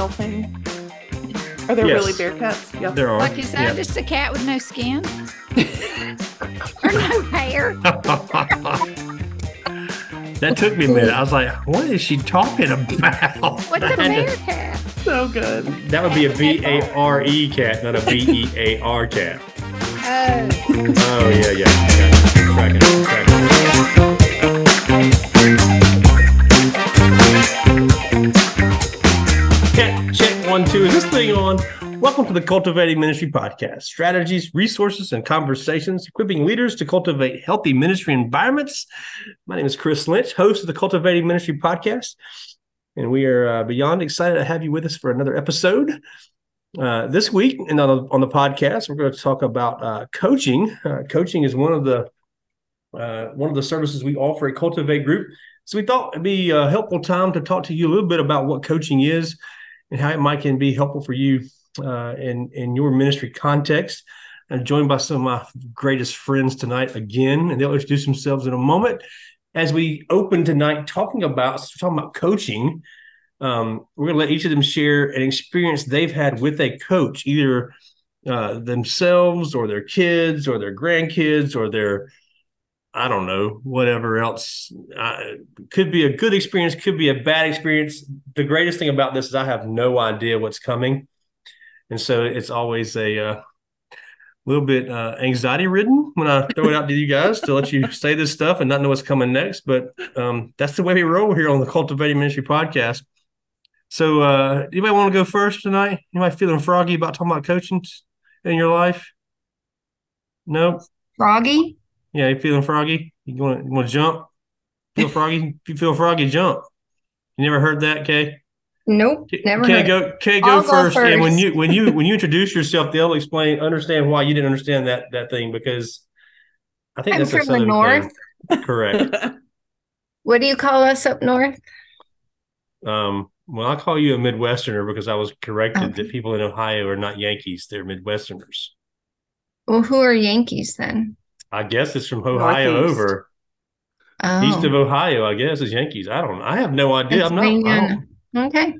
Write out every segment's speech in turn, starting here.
real thing? Are there Yes. really bear cats? Yeah. There are. Like, is that Yeah. just a cat with no skin? or no hair? that took me a minute. I was like, what is she talking about? What's a had bear cat? So good. That would be a B A R E cat, not a B E A R cat. Oh, Oh, yeah, yeah. I On? Welcome to the Cultiv8ing Ministry Podcast. Strategies, resources, and conversations equipping leaders to cultivate healthy ministry environments. My name is Chris Lynch, host of the Cultiv8ing Ministry Podcast. And we are uh, beyond excited to have you with us for another episode. Uh, this week and on the, on the podcast, we're going to talk about uh, coaching. Uh, coaching is one of the uh, one of the services we offer at Cultiv8 Group. So we thought it'd be a helpful time to talk to you a little bit about what coaching is and how it might can be helpful for you uh, in in your ministry context. I'm joined by some of my greatest friends tonight again, and they'll introduce themselves in a moment. As we open tonight, talking about talking about coaching, um, we're going to let each of them share an experience they've had with a coach, either uh, themselves or their kids or their grandkids or their I don't know, whatever else. Uh, could be a good experience, could be a bad experience. The greatest thing about this is I have no idea what's coming. And so it's always a uh, little bit uh, anxiety ridden when I throw it out to you guys to let you say this stuff and not know what's coming next. But um, that's the way we roll here on the Cultiv8ing Ministry podcast. So, uh, anybody want to go first tonight? Anybody feeling froggy about talking about coaching in your life? No? froggy? Yeah, you feeling froggy? You want to you want to jump? Feel froggy? If you feel froggy, jump. You never heard that, Kay? Nope, never Kay, heard. go. Kay, go I'll go first. And when you when you when you introduce yourself, they'll explain, understand why you didn't understand that that thing because I think I'm that's a from the southern north. thing. Correct. What do you call us up north? Um, well, I call you a Midwesterner because I was corrected Okay. that people in Ohio are not Yankees; they're Midwesterners. Well, who are Yankees then? I guess it's from Ohio Northeast. over Oh, east of Ohio. I guess is Yankees. I don't. I have no idea. I'm not. I don't, okay.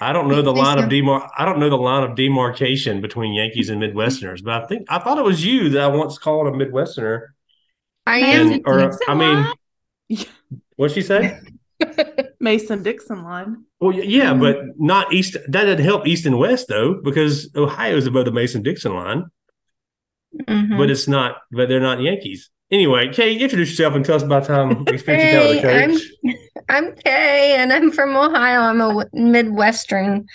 I don't know the Please line of demar. I don't know the line of demarcation between Yankees and Midwesterners. But I think I thought it was you that I once called a Midwesterner. I am. And or Dixon I mean, line? what'd she say? Mason Dixon line. Well, y- yeah, Mhm. but not east. That doesn't help east and west though, because Ohio is above the Mason Dixon line. Mhm. but it's not. But they're not Yankees. Anyway, Kay, introduce yourself and tell us about time experience you had with Hey, I'm. I'm Kay, and I'm from Ohio. I'm a Midwestern,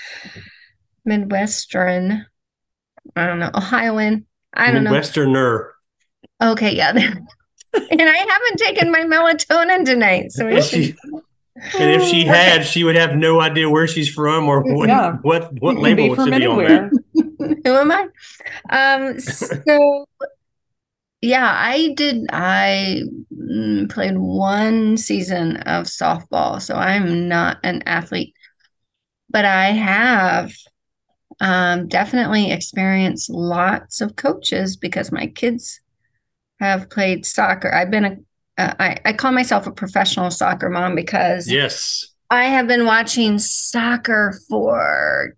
Midwestern. I don't know, Ohioan. I don't know. Midwesterner. Okay, yeah. and I haven't taken my melatonin tonight, so And, she, and if she had, she would have no idea where she's from or what Yeah. what what You be label from should be on anywhere. Who am I? Um, so yeah, I did. I mm, played one season of softball, so I'm not an athlete, but I have um, definitely experienced lots of coaches because my kids have played soccer. I've been a uh, I, I call myself a professional soccer mom because Yes. I have been watching soccer for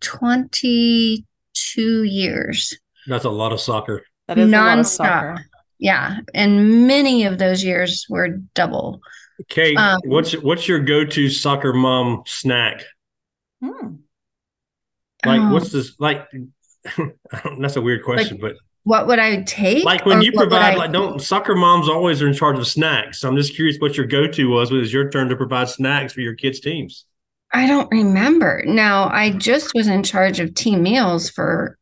22 years. That's a lot of soccer. That is a lot of Nonstop. soccer. Yeah. And many of those years were double. Kate, Um, what's what's your go-to soccer mom snack? Hmm. Like, Oh, what's this? Like, that's a weird question, but what would I take? like when you what would provide, I- like, don't soccer moms always are in charge of snacks? So I'm just curious what your go-to was. When it was your turn to provide snacks for your kids' teams? I don't remember. Now, I just was in charge of team meals for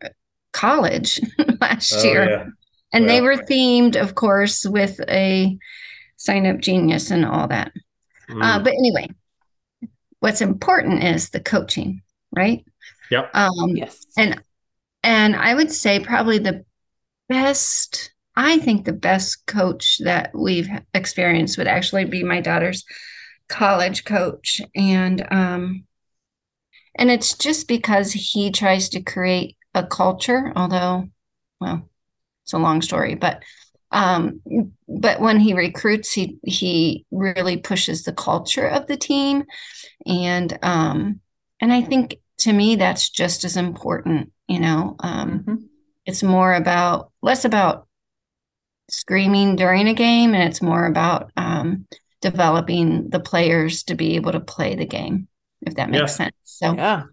college last Oh, year. yeah. And they were themed, of course, with a sign up genius and all that. Mm. Uh, but anyway, what's important is the coaching, right? Yep. Um, Yes. and and I would say probably the best, I think the best coach that we've experienced would actually be my daughter's college coach. And um and it's just because he tries to create a culture, although, well, it's a long story, but um but when he recruits he he really pushes the culture of the team and um and I think to me, that's just as important. You know, um, Mhm. it's more about less about screaming during a game, and it's more about um, developing the players to be able to play the game, if that makes Yeah. sense. So Yeah.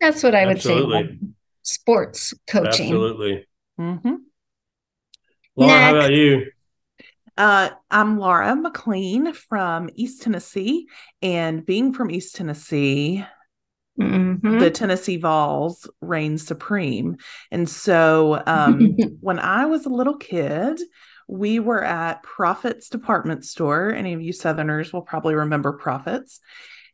that's what I would say. Absolutely. about Sports coaching. Absolutely. Mm-hmm. Laura, how about you? Uh, I'm Laura McLean from East Tennessee, and being from East Tennessee, Mhm. the Tennessee Vols reign supreme. And so, um, when I was a little kid, we were at Proffitt's Department Store. Any of you Southerners will probably remember Proffitt's,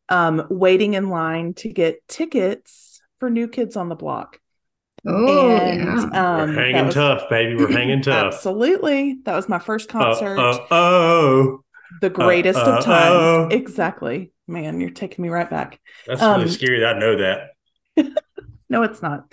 um, waiting in line to get tickets for New Kids on the Block. Oh, and yeah. um, We're hanging was- tough, baby. We're hanging tough. Absolutely, that was my first Uh, concert. uh, oh, the greatest uh, of times. uh. Exactly. Man, you're taking me right back. that's Um, really scary. I know that. No, it's not.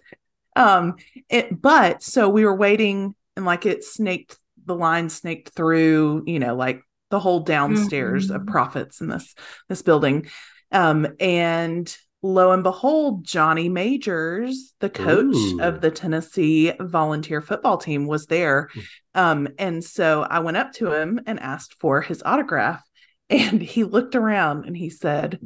Um, it but so we were waiting and like it snaked the line snaked through, you know, like the whole downstairs of Mhm. Proffitt's in this this building. Um, and lo and behold, Johnny Majors, the coach Ooh. of the Tennessee volunteer football team, was there. Um, and so I went up to him and asked for his autograph. And he looked around and he said,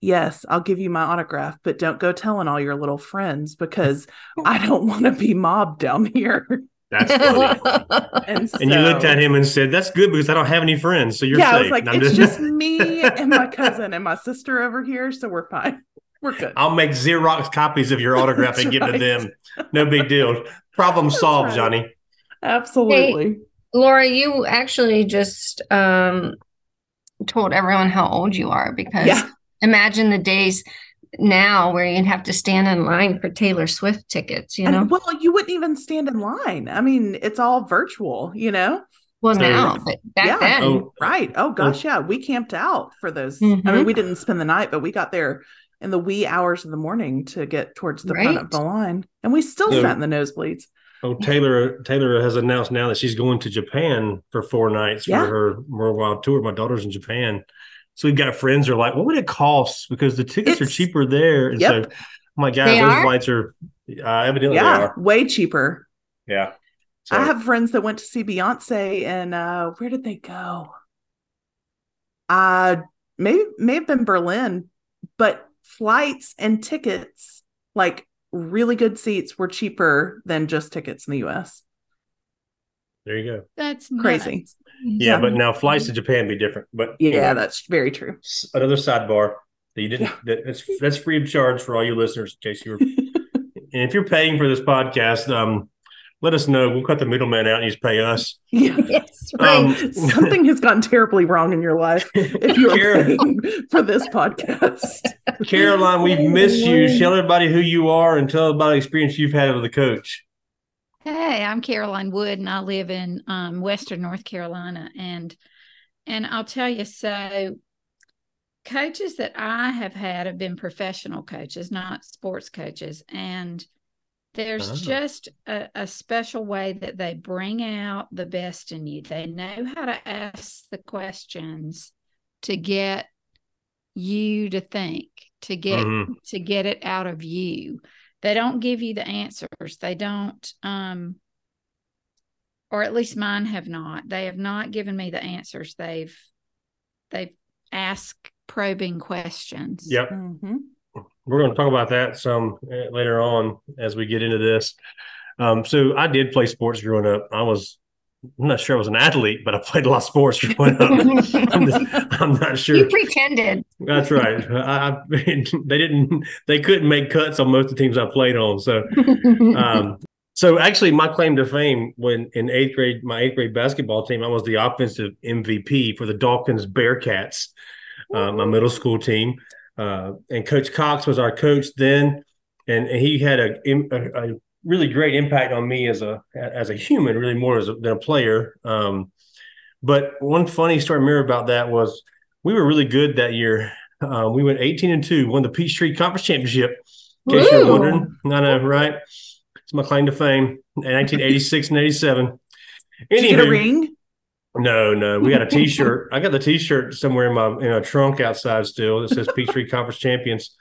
Yes, I'll give you my autograph, but don't go telling all your little friends because I don't want to be mobbed down here. That's funny. And, and you looked at him and said, "That's good because I don't have any friends, so you're yeah, safe." I was like, it's just me and my cousin and my sister over here, so we're fine. We're good. I'll make Xerox copies of your autograph and That's give to them. No big deal. Problem solved, right. Johnny. Absolutely. Laura, you actually just um, told everyone how old you are because Yeah. imagine the days now where you'd have to stand in line for Taylor Swift tickets, you And, know? well, you wouldn't even stand in line. I mean, it's all virtual, you know? Well, So- now, but back Yeah. then, Oh, Right. Oh gosh, yeah. We camped out for those. I mean, Mhm. we didn't spend the night, but we got there in the wee hours of the morning to get towards the front of the line. And we still So- sat in the nosebleeds. Oh, Taylor Taylor has announced now that she's going to Japan for four nights Yeah. for her worldwide tour. My daughter's in Japan. So we've got friends who are like, what would it cost? Because the tickets are cheaper there. And so Yep. I'm like, guys, They those are? flights are uh, evidently Yeah. are. Way cheaper. Yeah. So, I have friends that went to see Beyonce and uh where did they go? Uh maybe may have been Berlin, but flights and tickets, like really good seats, were cheaper than just tickets in the US. There you go. That's Crazy. nuts. Yeah, Yeah. but now flights to Japan be different. But Yeah, anyway, that's very true. another sidebar that you didn't. That, that's that's free of charge for all you listeners in case you were and if you're paying for this podcast, um, let us know. We'll cut the middleman out and you just pay us. yeah. yes, right. Um, Something has gone terribly wrong in your life if you're Carol- paying for this podcast. Caroline, we've missed you. Tell everybody who you are and tell about the experience you've had with the coach. Hey, I'm Caroline Wood, and I live in um, Western North Carolina. And and I'll tell you, so coaches that I have had have been professional coaches, not sports coaches, and there's Oh. just a, a special way that they bring out the best in you. They know how to ask the questions to get you to think, to get Mhm. to get it out of you. They don't give you the answers. They don't um or at least mine have not. They have not given me the answers. They've they've asked probing questions. Yep. Mhm. We're going to talk about that some uh, later on as we get into this. Um, so I did play sports growing up. I was, I'm not sure I was an athlete, but I played a lot of sports growing up. I'm, just- I'm not sure. You pretended. That's right. I, I, they didn't, they couldn't make cuts on most of the teams I played on. So, um, so actually, my claim to fame when in eighth grade, my eighth grade basketball team, I was the offensive MVP for the Dawkins Bearcats, uh, my middle school team. Uh, and Coach Cox was our coach then, and, and he had a, a, a really great impact on me as a as a human, really more as a, than a player. Um, but one funny story I remember about that was we were really good that year. Uh, we went 18 and 2, won the Peachtree Conference Championship. In case you're wondering, I know, right? It's my claim to fame. In 1986 and 87. Did you get a Anywho, ring? no, no, we got a T-shirt. I got the T-shirt somewhere in my in a trunk outside still that says Peachtree Conference Champions.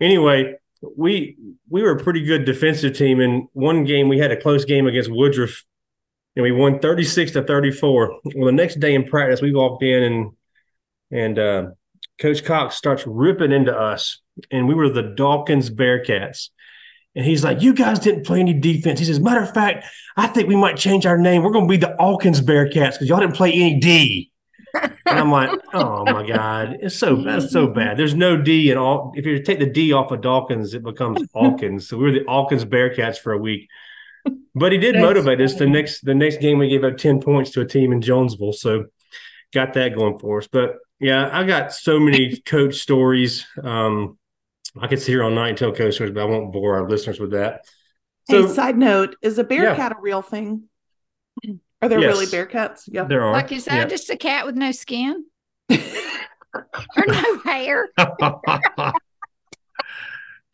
Anyway, we we were a pretty good defensive team. In one game, we had a close game against Woodruff, and we won thirty six to thirty four. Well, the next day in practice, we walked in and and uh, Coach Cox starts ripping into us, and we were the Dawkins Bearcats. And he's like, "You guys didn't play any defense." He says, "Matter of fact, I think we might change our name. We're going to be the Alkins Bearcats because y'all didn't play any D." and I'm like, "Oh my god, it's so that's so bad. There's no D in all. If you take the D off of Dawkins, it becomes Alkins. so we were the Alkins Bearcats for a week. But he did That's motivate us. The next the next game, we gave up ten points to a team in Jonesville, so got that going for us. But yeah, I got so many coach stories. Um, I could sit here all night and tell coach stories, but I won't bore our listeners with that. hey, So side note: Is a bearcat Yeah. a real thing? Are there Yes. really bear cats? Yeah. there are. Like, is that Yeah. just a cat with no skin or no hair?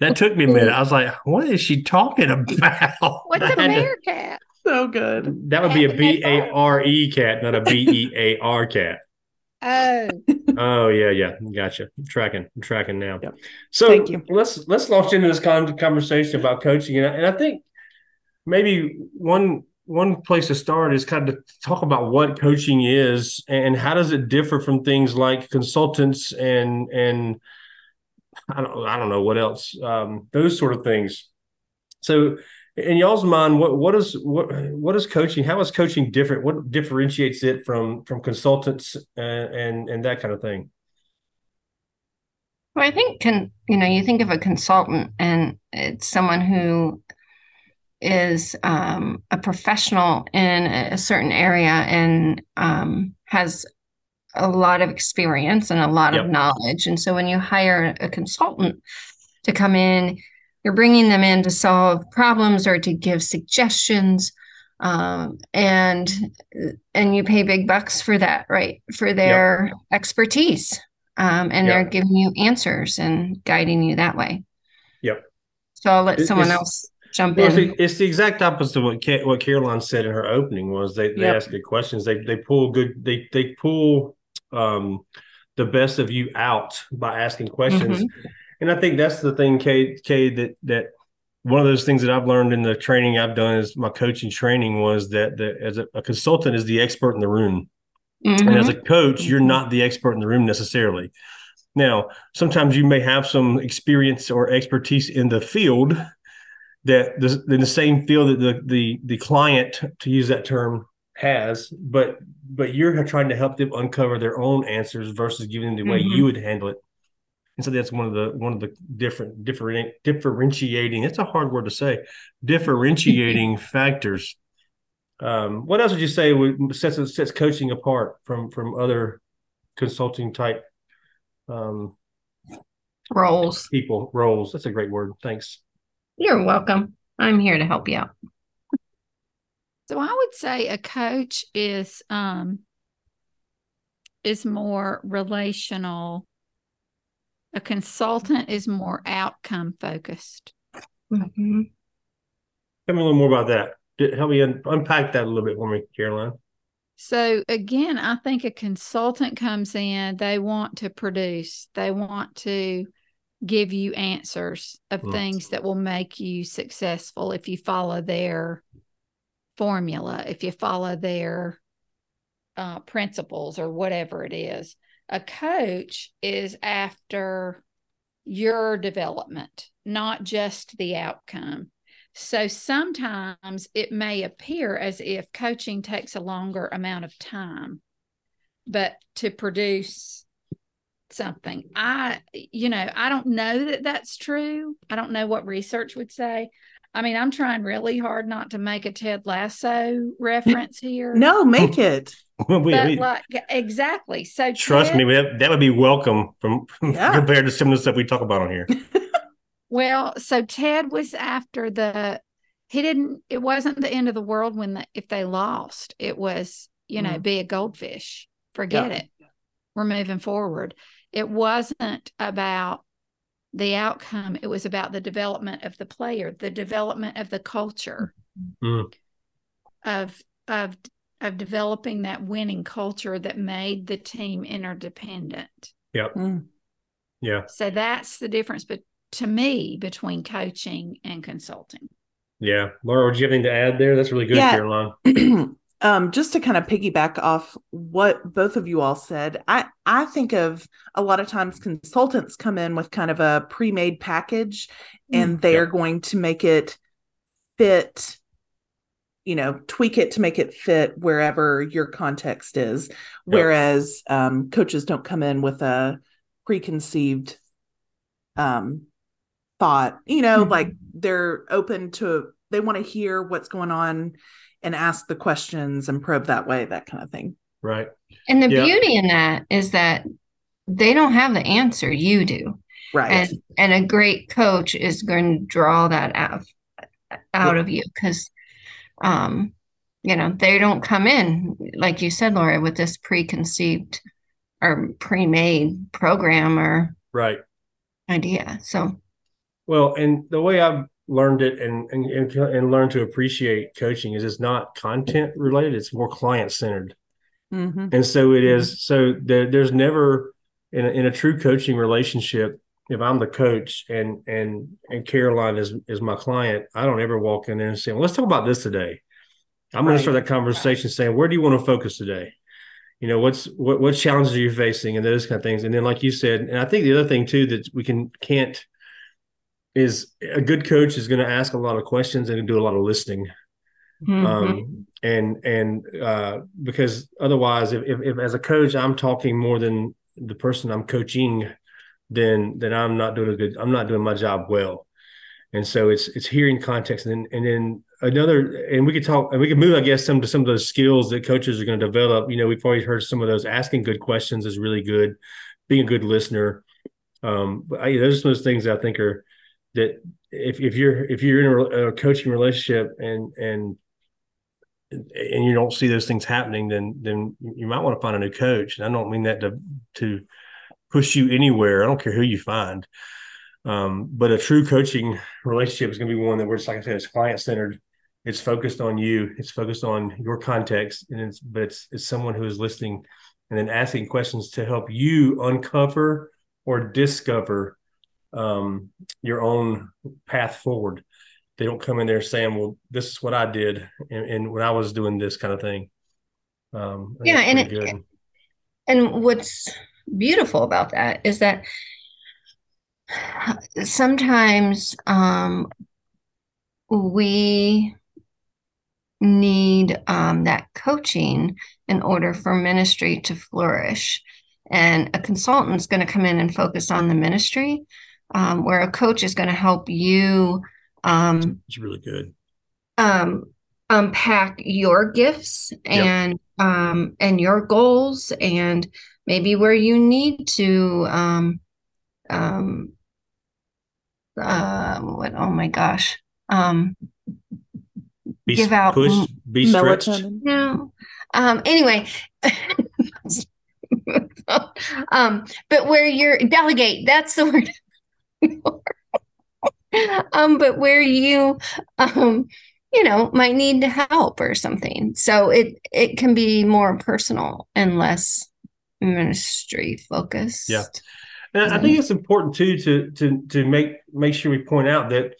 that took me a minute. I was like, what is she talking about? What's a had to- bear cat? so good. that would be a Cat with no B A R E cat, not a B E A R cat. Oh, Oh yeah, yeah, gotcha. I'm tracking, I'm tracking now. Yep. So Thank you. let's let's launch into this con- conversation about coaching, and I, and I think maybe one one place to start is kind of to talk about what coaching is and how does it differ from things like consultants and and I don't I don't know what else um, those sort of things. So in y'all's mind, what what is what what is coaching? How is coaching different? What differentiates it from from consultants and and, and that kind of thing? Well, I think can you know you think of a consultant and it's someone who is um, a professional in a certain area and um, has a lot of experience and a lot Yep. of knowledge. And so when you hire a consultant to come in, you're bringing them in to solve problems or to give suggestions. Um, and and you pay big bucks for that, right? For their expertise. Um, and they're giving you answers and guiding you that way. Yep. So I'll let It- someone else jump Well, it's the, it's the exact opposite of what Ca- what Caroline said in her opening was they, they Yep. ask good questions. They they pull good they they pull um, the best of you out by asking questions. And I think that's the thing, Kay, Kay, that that one of those things that I've learned in the training I've done is my coaching training was that the, as a, a consultant is the expert in the room. And as a coach, you're Mhm. not the expert in the room necessarily. Now, sometimes you may have some experience or expertise in the field that the, in the same field that the, the the client, to use that term, has, but but you're trying to help them uncover their own answers versus giving them the way Mhm. you would handle it. And so that's one of the one of the different different differentiating. It's a hard word to say. Differentiating factors. Um, what else would you say would sets sets coaching apart from from other consulting type um, Roles. people roles? That's a great word. Thanks. You're welcome. I'm here to help you out. So I would say a coach is um is more relational. A consultant is more outcome focused. Mhm. Tell me a little more about that. Help me un- unpack that a little bit for me, Caroline. So again, I think a consultant comes in, they want to produce, they want to give you answers of Mm. things that will make you successful if you follow their formula, if you follow their uh, principles or whatever it is. A coach is after your development, not just the outcome. So sometimes it may appear as if coaching takes a longer amount of time, but to produce something, I, you know, I don't know that that's true. I don't know what research would say. I mean, I'm trying really hard not to make a Ted Lasso reference here. No, make it. We- but we- like exactly. So trust Ted- me, that, that would be welcome from Yeah. compared to some of the stuff we talk about on here. Well, so Ted was after the he didn't it wasn't the end of the world when the, if they lost. It was, you know, Mm. be a goldfish. Forget Yeah. it. We're moving forward. It wasn't about the outcome. It was about the development of the player, the development of the culture Mm. of of of developing that winning culture that made the team interdependent. Mm. Yeah. So that's the difference. But to me between coaching and consulting. Yeah. Laura, do you have anything to add there? That's really good, Yeah. Caroline. um, just to kind of piggyback off what both of you all said, I I think of a lot of times consultants come in with kind of a pre-made package, and they Yeah. are going to make it fit, you know, tweak it to make it fit wherever your context is. Whereas um, coaches don't come in with a preconceived um, thought. You know, Mhm. like they're open to they want to hear what's going on and ask the questions and probe that way, that kind of thing. Right. And the Yeah. beauty in that is that they don't have the answer, you do. Right. And and a great coach is going to draw that out out of you because um you know they don't come in like you said Laura with this preconceived or pre-made program or Right. idea. So Well, and the way I've learned it and and and, and learned to appreciate coaching is it's not content related; it's more client centered. Mhm. And so it is. So there, there's never in a, in a true coaching relationship. If I'm the coach and and and Caroline is is my client, I don't ever walk in there and say, well, "Let's talk about this today." I'm going to start that conversation saying, "Where do you want to focus today?" You know, what's what what challenges are you facing, and those kind of things. And then, like you said, and I think the other thing too that we can can't is a good coach is going to ask a lot of questions and do a lot of listening mhm. um, and and uh, because otherwise, if, if, if as a coach I'm talking more than the person I'm coaching, then then I'm not doing a good. I'm not doing my job well. And so it's it's hearing context, and then and then another, and we could talk, and we could move, I guess, some to some of those skills that coaches are going to develop. You know, we've always heard some of those. Asking good questions is really good. Being a good listener. Um, but I, those are some of those things I think are that if if you're if you're in a, a coaching relationship and and and you don't see those things happening, then then you might want to find a new coach. And I don't mean that to to push you anywhere. I don't care who you find. Um, but a true coaching relationship is going to be one that we're just like I said, it's client centered. It's focused on you. It's focused on your context, and it's but it's it's someone who is listening and then asking questions to help you uncover or discover um, your own path forward they don't come in there saying, "Well, this is what I did," and, and when I was doing this kind of thing. Um, Yeah, and it- good. And what's beautiful about that is that sometimes um, we need um, that coaching in order for ministry to flourish. And a consultant's going to come in and focus on the ministry, um, where a coach is going to help you um, it's really good. um, unpack your gifts and um, and your goals and maybe where you need to um, um, uh, what oh my gosh um, Be Give out pushed, be stretched. Melatonin. no um, anyway um, but where you're delegate that's the word um, but where you um, you know might need to help or something so it it can be more personal and less ministry focused Yeah. And I think it's important too to to to make make sure we point out that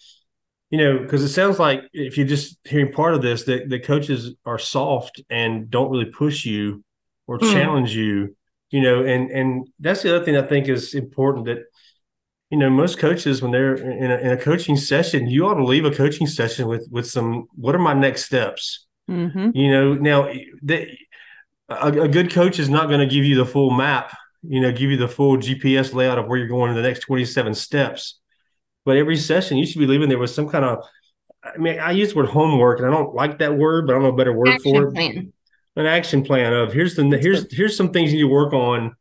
you know because it sounds like if you're just hearing part of this that the coaches are soft and don't really push you or Mm. challenge you you know and and that's the other thing I think is important that you know most coaches when they're in a, in a coaching session you ought to leave a coaching session with with some what are my next steps? Mhm. you know now they, a, a good coach is not going to give you the full map you know give you the full gps layout of where you're going in the next 27 steps. But every session you should be leaving there with some kind of i mean i use the word homework and i don't like that word but i don't know a better word for it. Plan. An action plan of here's the here's here's some things you need to work on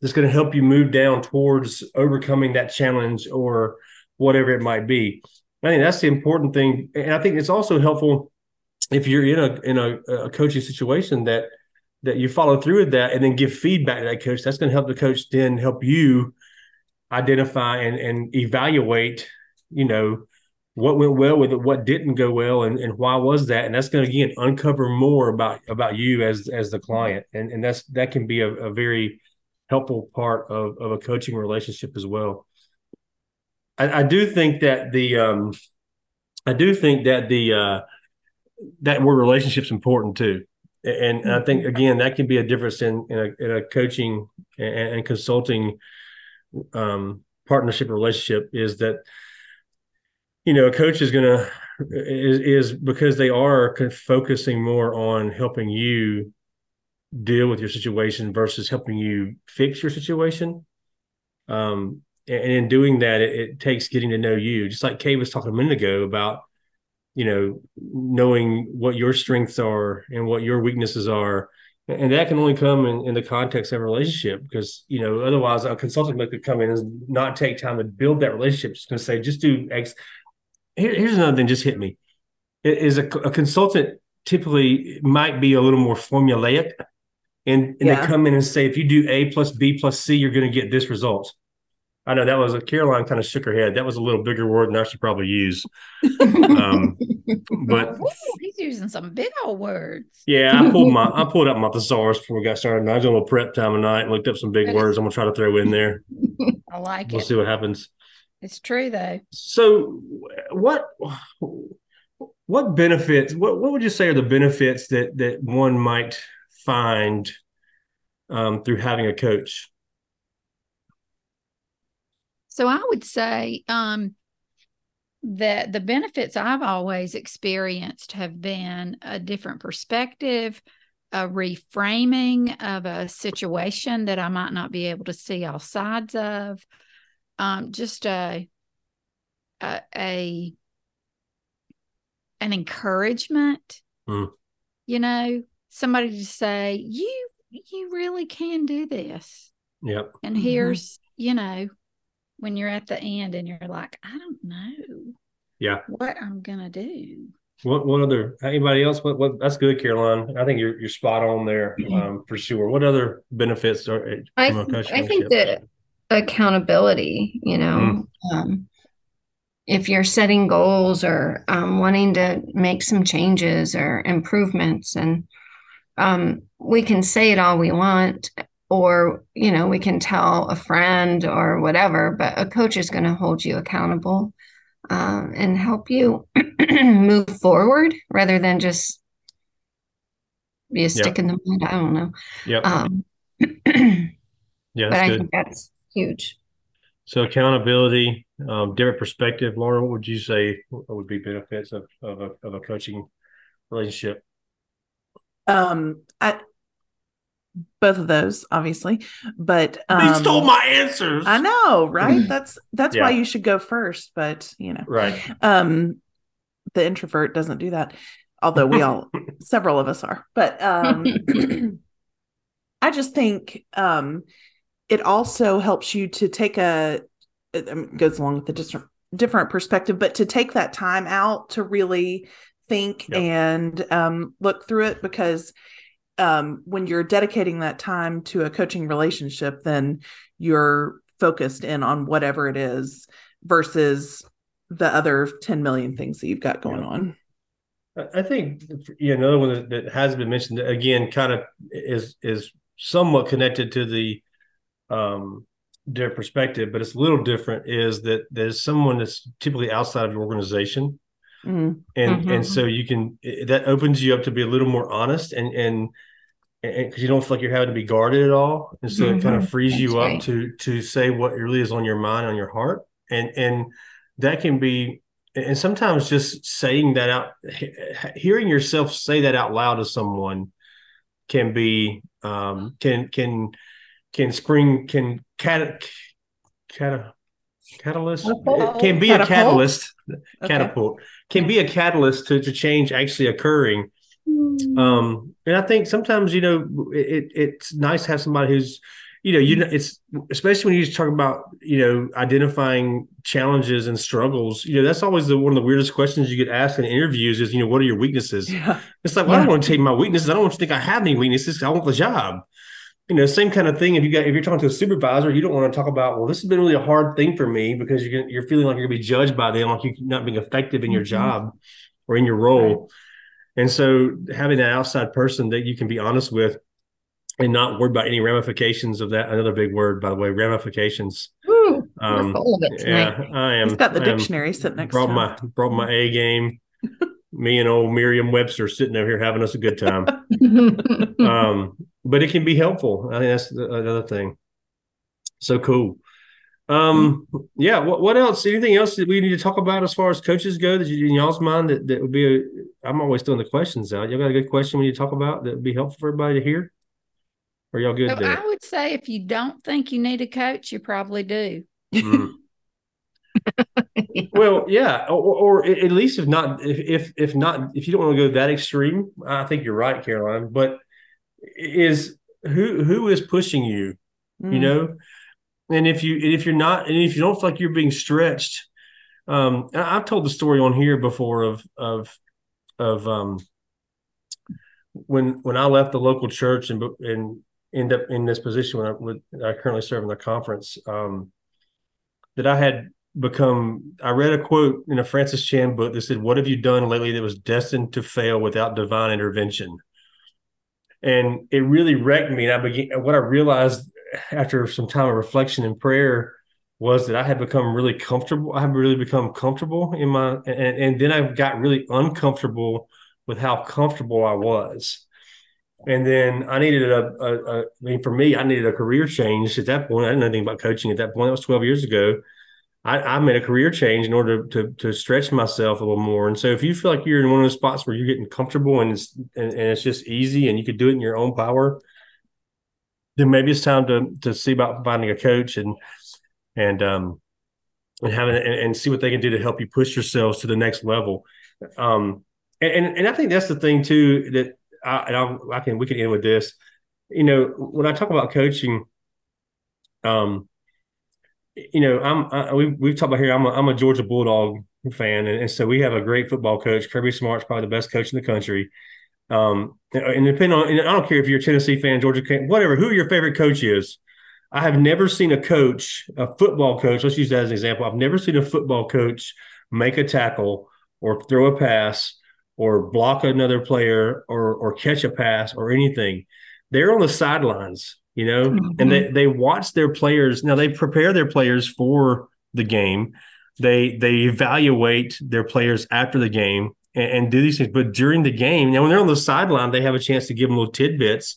that's going to help you move down towards overcoming that challenge or whatever it might be. I think that's the important thing, and I think it's also helpful if you're in a in a, a coaching situation that that you follow through with that and then give feedback to that coach. That's going to help the coach then help you identify and and evaluate, you know, what went well with it, what didn't go well, and, and why was that? And that's going to again uncover more about about you as as the client, and and that's that can be a, a very helpful part of of a coaching relationship as well. I, I do think that the um, I do think that the uh, that word relationship's important too, and, and I think again that can be a difference in in a, in a coaching and, and consulting um, partnership relationship is that you know a coach is going to is, is because they are focusing more on helping you deal with your situation versus helping you fix your situation um, and in doing that, it, it, takes getting to know you. Just like Kay was talking a minute ago about, you know, knowing what your strengths are and what your weaknesses are, and that can only come in, in the context of a relationship because you know otherwise a consultant could come in and not take time to build that relationship. Just going to say, just do X. Here, here's another thing. Just hit me. Is a, a consultant typically might be a little more formulaic and, and yeah. they come in and say if you do a plus b plus c you're going to get this result I know that was a Caroline kind of shook her head. That was a little bigger word than I should probably use. Um, but Ooh, he's using some big old words. Yeah, I pulled my I pulled up my thesaurus before we got started. And I was doing a little prep time tonight and looked up some big words. I'm gonna try to throw in there. I like we'll it. We'll see what happens. It's true though. So, what what benefits? What what would you say are the benefits that that one might find um, through having a coach? So I would say um, that the benefits I've always experienced have been a different perspective, a reframing of a situation that I might not be able to see all sides of, um, just a, a, a an encouragement. Mm. You know, somebody to say you you really can do this. Yep. And here's mm-hmm. you know when you're at the end and you're like, I don't know. Yeah. What I'm gonna do. What what other anybody else? What what that's good, Caroline. I think you're you're spot on there um, for sure. What other benefits are I, I think that accountability, you know, mm. um, if you're setting goals or um, wanting to make some changes or improvements and um, we can say it all we want or you know we can tell a friend or whatever but a coach is going to hold you accountable um, and help you move forward rather than just be a stick yep. in the mud. I don't know. Yeah um, yeah but i good. think that's huge. So accountability um, different perspective laura what would you say would be benefits of, of, a, of a coaching relationship um I, both of those obviously but um, he stole my answers. I know right? That's that's yeah. why you should go first but you know. Right. Um the introvert doesn't do that although we all several of us are but um i just think um it also helps you to take a it goes along with the different different perspective but to take that time out to really think yep. and um look through it because um, when you're dedicating that time to a coaching relationship, then you're focused in on whatever it is versus the other 10 million things that you've got going yeah. on. I think yeah, another one that, that has been mentioned again, kind of is is somewhat connected to the um, their perspective, but it's a little different. Is that there's someone that's typically outside of your organization, mm-hmm. and mm-hmm. and so you can that opens you up to be a little more honest and and because you don't feel like you're having to be guarded at all, and so mm-hmm. it kind of frees That's you up to to say what really is on your mind, on your heart, and and that can be, and sometimes just saying that out, hearing yourself say that out loud to someone, can be um, can can can spring can cat cat catalyst catapult. can be catapult? a catalyst okay. catapult can be a catalyst to, to change actually occurring. Um, and I think sometimes you know it, it's nice to have somebody who's you know you know it's especially when you talk about you know identifying challenges and struggles you know that's always the one of the weirdest questions you get asked in interviews is you know what are your weaknesses? Yeah. it's like well, yeah. i don't want to take my weaknesses. I don't want you to think i have any weaknesses. I want the job you know same kind of thing if you got if you're talking to a supervisor you don't want to talk about well this has been really a hard thing for me because you're you're feeling like you're going to be judged by them like you're not being effective in your mm-hmm. job or in your role right and so having that outside person that you can be honest with and not worried about any ramifications of that, another big word, by the way, ramifications Um, of it yeah. I am. He's got the I dictionary sitting next to brought him. my brought my A game. Me and old Merriam Webster sitting over here having us a good time. um, but it can be helpful. I think that's the, another thing. So cool. Um, yeah. What, what else? Anything else that we need to talk about as far as coaches go that you, in y'all's mind that, that would be a, I'm always throwing the questions out. Y'all got a good question when you talk about that would be helpful for everybody to hear? Are y'all good So there? I would say if you don't think you need a coach, you probably do. Mm. Well, yeah, or, or at least if not, if, if if not, if you don't want to go that extreme, I think you're right, Caroline. But is who who is pushing you? Mm. You know, and if you and if you're not, and if you don't feel like you're being stretched, um, I've told the story on here before of of of um when when I left the local church and and end up in this position when I would I currently serve in the conference, um, that I had become I read a quote in a Francis Chan book that said, What have you done lately that was destined to fail without divine intervention? And it really wrecked me. And I began what I realized after some time of reflection and prayer was that I had become really comfortable. I had really become comfortable in my and, and then I got really uncomfortable with how comfortable I was. And then I needed a, a, a I mean, for me, I needed a career change at that point. I didn't know anything about coaching at that point. That was 12 years ago. I, I made a career change in order to, to stretch myself a little more. And so if you feel like you're in one of those spots where you're getting comfortable and it's and, and it's just easy and you could do it in your own power, then maybe it's time to to see about finding a coach and and um and having and, and see what they can do to help you push yourselves to the next level. Um and and, and I think that's the thing too that I, and I'll, I can we can end with this. You know, when I talk about coaching, um, you know, I'm I, we we've talked about here. I'm a, I'm a Georgia Bulldog fan, and, and so we have a great football coach. Kirby Smart's probably the best coach in the country. Um, and, and depending on, and I don't care if you're a Tennessee fan, Georgia, whatever, who your favorite coach is. I have never seen a coach, a football coach. Let's use that as an example. I've never seen a football coach make a tackle or throw a pass or block another player or or catch a pass or anything. They're on the sidelines, you know, Mhm. and they they watch their players. Now they prepare their players for the game. They they evaluate their players after the game and, and do these things. But during the game, now when they're on the sideline, they have a chance to give them little tidbits.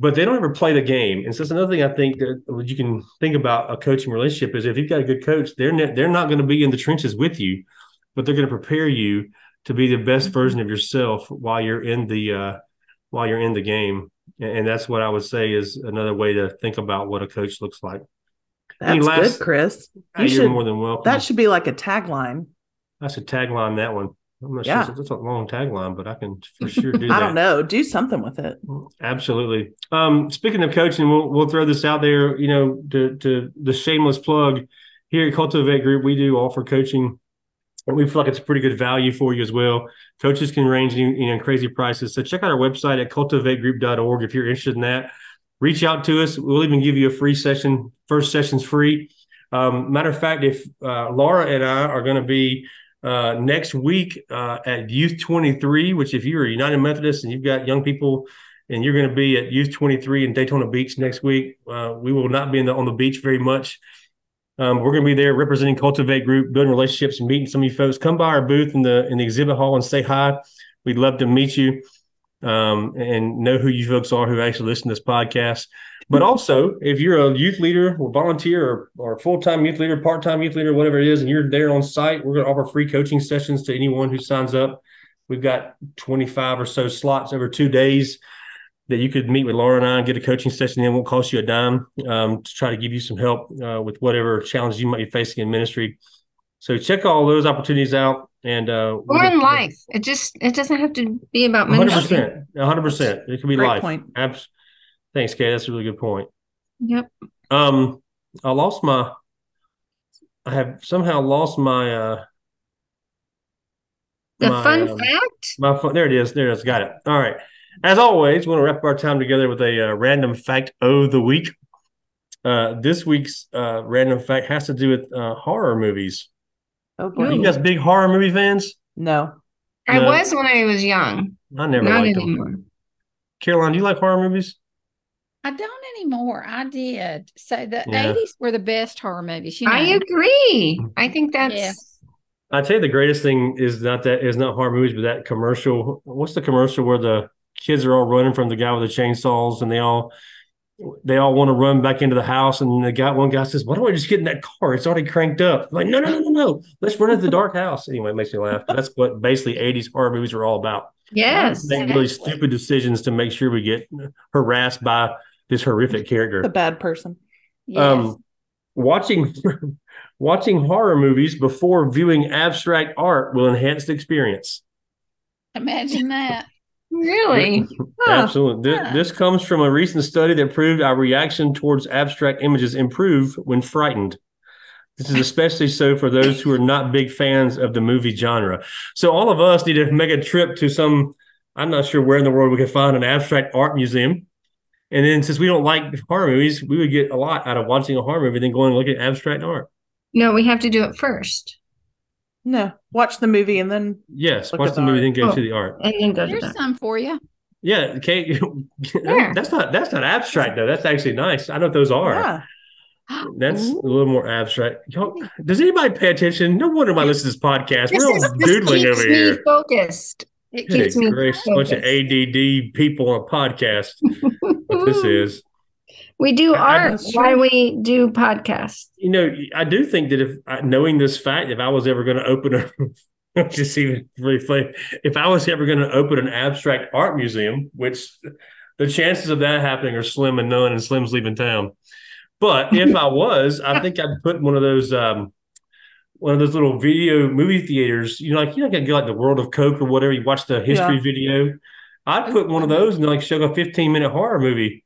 But they don't ever play the game, and so that's another thing I think that you can think about a coaching relationship is if you've got a good coach, they're ne- they're not going to be in the trenches with you, but they're going to prepare you to be the best version of yourself while you're in the uh, while you're in the game, and, that's what I would say is another way to think about what a coach looks like. That's last- good, Chris. Hey, You you're should- more than welcome. That should be like a tagline. I should tagline that one. I'm not Yeah. sure that's a long tagline, but I can for sure do that. I don't know. Do something with it. Absolutely. Um, speaking of coaching, we'll we'll throw this out there. You know, to to the shameless plug here at Cultiv8 Group, we do offer coaching, and we feel like it's a pretty good value for you as well. Coaches can range in, crazy prices, so check out our website at cultiv8group.org if you're interested in that. Reach out to us. We'll even give you a free session. First session's free. Um, matter of fact, if uh, Laura and I are going to be uh, next week uh, at Youth 23, which if you're a United Methodist and you've got young people and you're going to be at Youth 23 in Daytona Beach next week, uh, we will not be the, on the beach very much. Um, we're going to be there representing Cultiv8 Group, building relationships, and meeting some of you folks. Come by our booth in the in the exhibit hall and say hi. We'd love to meet you um, and know who you folks are who actually listen to this podcast. But also, if you're a youth leader or volunteer or, or full time youth leader, part time youth leader, whatever it is, and you're there on site, we're going to offer free coaching sessions to anyone who signs up. We've got 25 or so slots over two days that you could meet with Laura and I and get a coaching session. It won't cost you a dime um, to try to give you some help uh, with whatever challenges you might be facing in ministry. So check all those opportunities out. And uh, Or in life. It just it doesn't have to be about ministry. 100%. 100%. It could be Great life. point. Abs- Thanks, Kay. That's a really good point. Yep. Um, I lost my. I have somehow lost my. uh The my, fun um, fact. My phone. There it is. There it is. Got it. All right. As always, we want to wrap our time together with a uh, random fact of the week. Uh, this week's uh, random fact has to do with uh, horror movies. Oh Are you guys big horror movie fans? No. I No. was when I was young. I never Not liked them. anymore. Caroline, do you like horror movies? I don't anymore. I did. So the Yeah. 80s were the best horror movies. You know, I agree. I think that's Yeah. I tell you, the greatest thing is not that is not horror movies, but that commercial. What's the commercial where the kids are all running from the guy with the chainsaws, and they all they all want to run back into the house, and the guy one guy says, "Why don't I just get in that car? It's already cranked up." like, no, no, no, no, no. Let's run into the dark house. Anyway, it makes me laugh. But that's what basically '80s horror movies are all about. yes. Make really stupid decisions to make sure we get harassed by this horrific character. a bad person. yes. um watching watching horror movies before viewing abstract art will enhance the experience imagine that. Really? Huh. absolutely Th- Huh. this comes from a recent study that proved our reaction towards abstract images improve when frightened this is especially so for those who are not big fans of the movie genre so all of us need to make a trip to some i'm not sure where in the world we can find an abstract art museum and then since we don't like horror movies we would get a lot out of watching a horror movie than going and look at abstract art No, we have to do it first No, watch the movie and then Yes, watch the the movie, art. then go Oh. to the art. and then go to There's that. some for you. Yeah, Kate. Yeah. That's not that's not abstract though. That's actually nice. I know what those are. yeah. That's Ooh. a little more abstract. Y'all- Does anybody pay attention? No wonder why I listen to this podcast. This, We're is, all this doodling keeps over me here. focused. It Good keeps me gracious, bunch of. ADD people on a podcast. What this is. We do art why we do podcasts. You know, I do think that if knowing this fact, if I was ever going to open a just even funny, if I was ever going to open an abstract art museum, which the chances of that happening are slim and none, and Slim's leaving town. But if I was, I think I'd put one of those um, one of those little video movie theaters. You know, like you know, like, like the World of Coke or whatever. You watch the history Yeah. video. I'd put one of those and like show a 15 minute horror movie.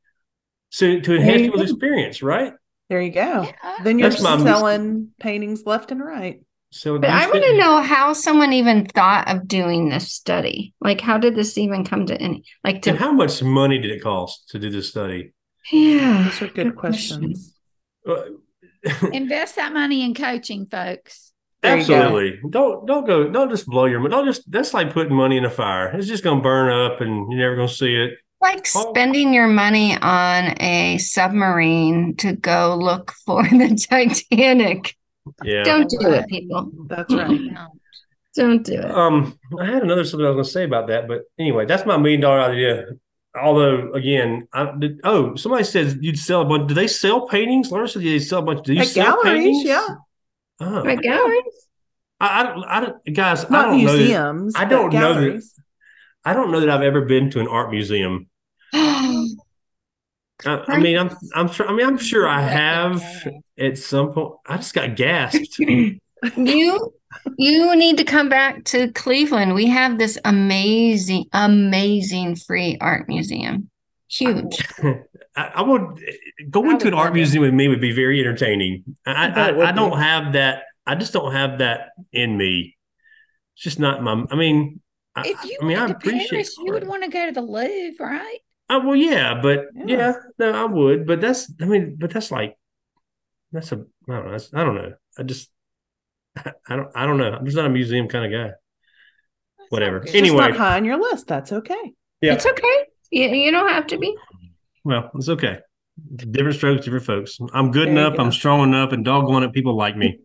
So to enhance people's experience, right? There you go. Yeah. Then you're That's my- selling paintings left and right. So But I want to know how someone even thought of doing this study. Like, how did this even come to any? Like, And how much money did it cost to do this study? yeah, Those are good Good question. questions. Uh, Invest that money in coaching, folks. There. Absolutely. Don't don't go. Don't just blow your. Don't just. That's like putting money in a fire. It's just gonna burn up, and you're never gonna see it. Like Oh. spending your money on a submarine to go look for the Titanic. Yeah. Don't do it, people. That's right. Don't do it. Um, I had another something I was gonna say about that, but anyway, that's my million dollar idea. Although, again, I did. Oh, somebody said you'd sell a bunch. Do they sell paintings? Laura said they sell a bunch. Do you At sell galleries, paintings? yeah. Oh, But galleries? I, I don't. I don't. Guys, I don't know. That, museums. I don't know that- galleries. I don't know that I've ever been to an art museum. I, I mean, I'm. I'm sure. I mean, I'm sure I have at some point. I just got gasped. you you need to come back to Cleveland. We have this amazing, amazing free art museum. Huge. I, I would going to an art museum with me would be very entertaining. I I I, don't have that. I just don't have that in me. It's just not my. I mean, If you I mean, I went to appreciate. Paris, you would want to go to the Louvre, right? Uh, well, yeah, but yeah. Yeah. no, I would. But that's. I mean, but that's like, that's a. I don't know. That's, I don't know. I just. I don't. I don't know. I'm just not a museum kind of guy. That's Whatever. not good. Just Anyway. not high on your list. That's okay. Yeah. It's okay. You, you don't have to be. Well, it's okay. Different strokes, different folks. I'm good There enough. go. I'm strong enough, and doggone it, people like me.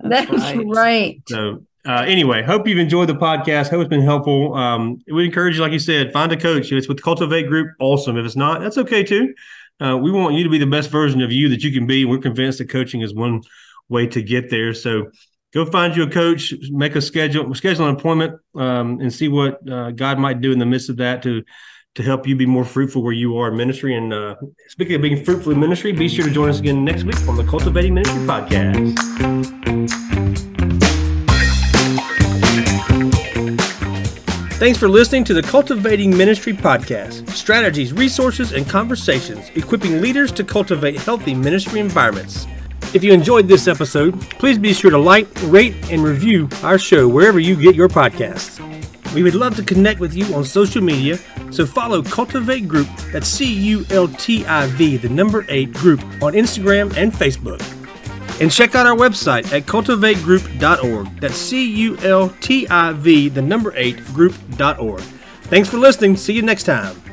That's, right. So, uh, anyway, hope you've enjoyed the podcast. Hope it's been helpful. Um, we encourage you, like you said, find a coach. If it's with the Cultiv8 Group, awesome. If it's not, that's okay too. Uh, we want you to be the best version of you that you can be. We're convinced that coaching is one way to get there. So, go find you a coach, make a schedule, schedule an appointment, um, and see what uh, God might do in the midst of that to to help you be more fruitful where you are in ministry. And uh, speaking of being fruitful in ministry, be sure to join us again next week on the Cultiv8ing Ministry podcast. Thanks for listening to the Cultiv8ing Ministry podcast strategies, resources, and conversations equipping leaders to cultivate healthy ministry environments. If you enjoyed this episode, please be sure to like, rate, and review our show wherever you get your podcasts. We would love to connect with you on social media, so follow Cultiv8 Group, that's C U L T I V, the number 8 group, on Instagram and Facebook. And check out our website at cultiv8group.org. That's C U L T I V, the number 8 group.org. Thanks for listening. See you next time.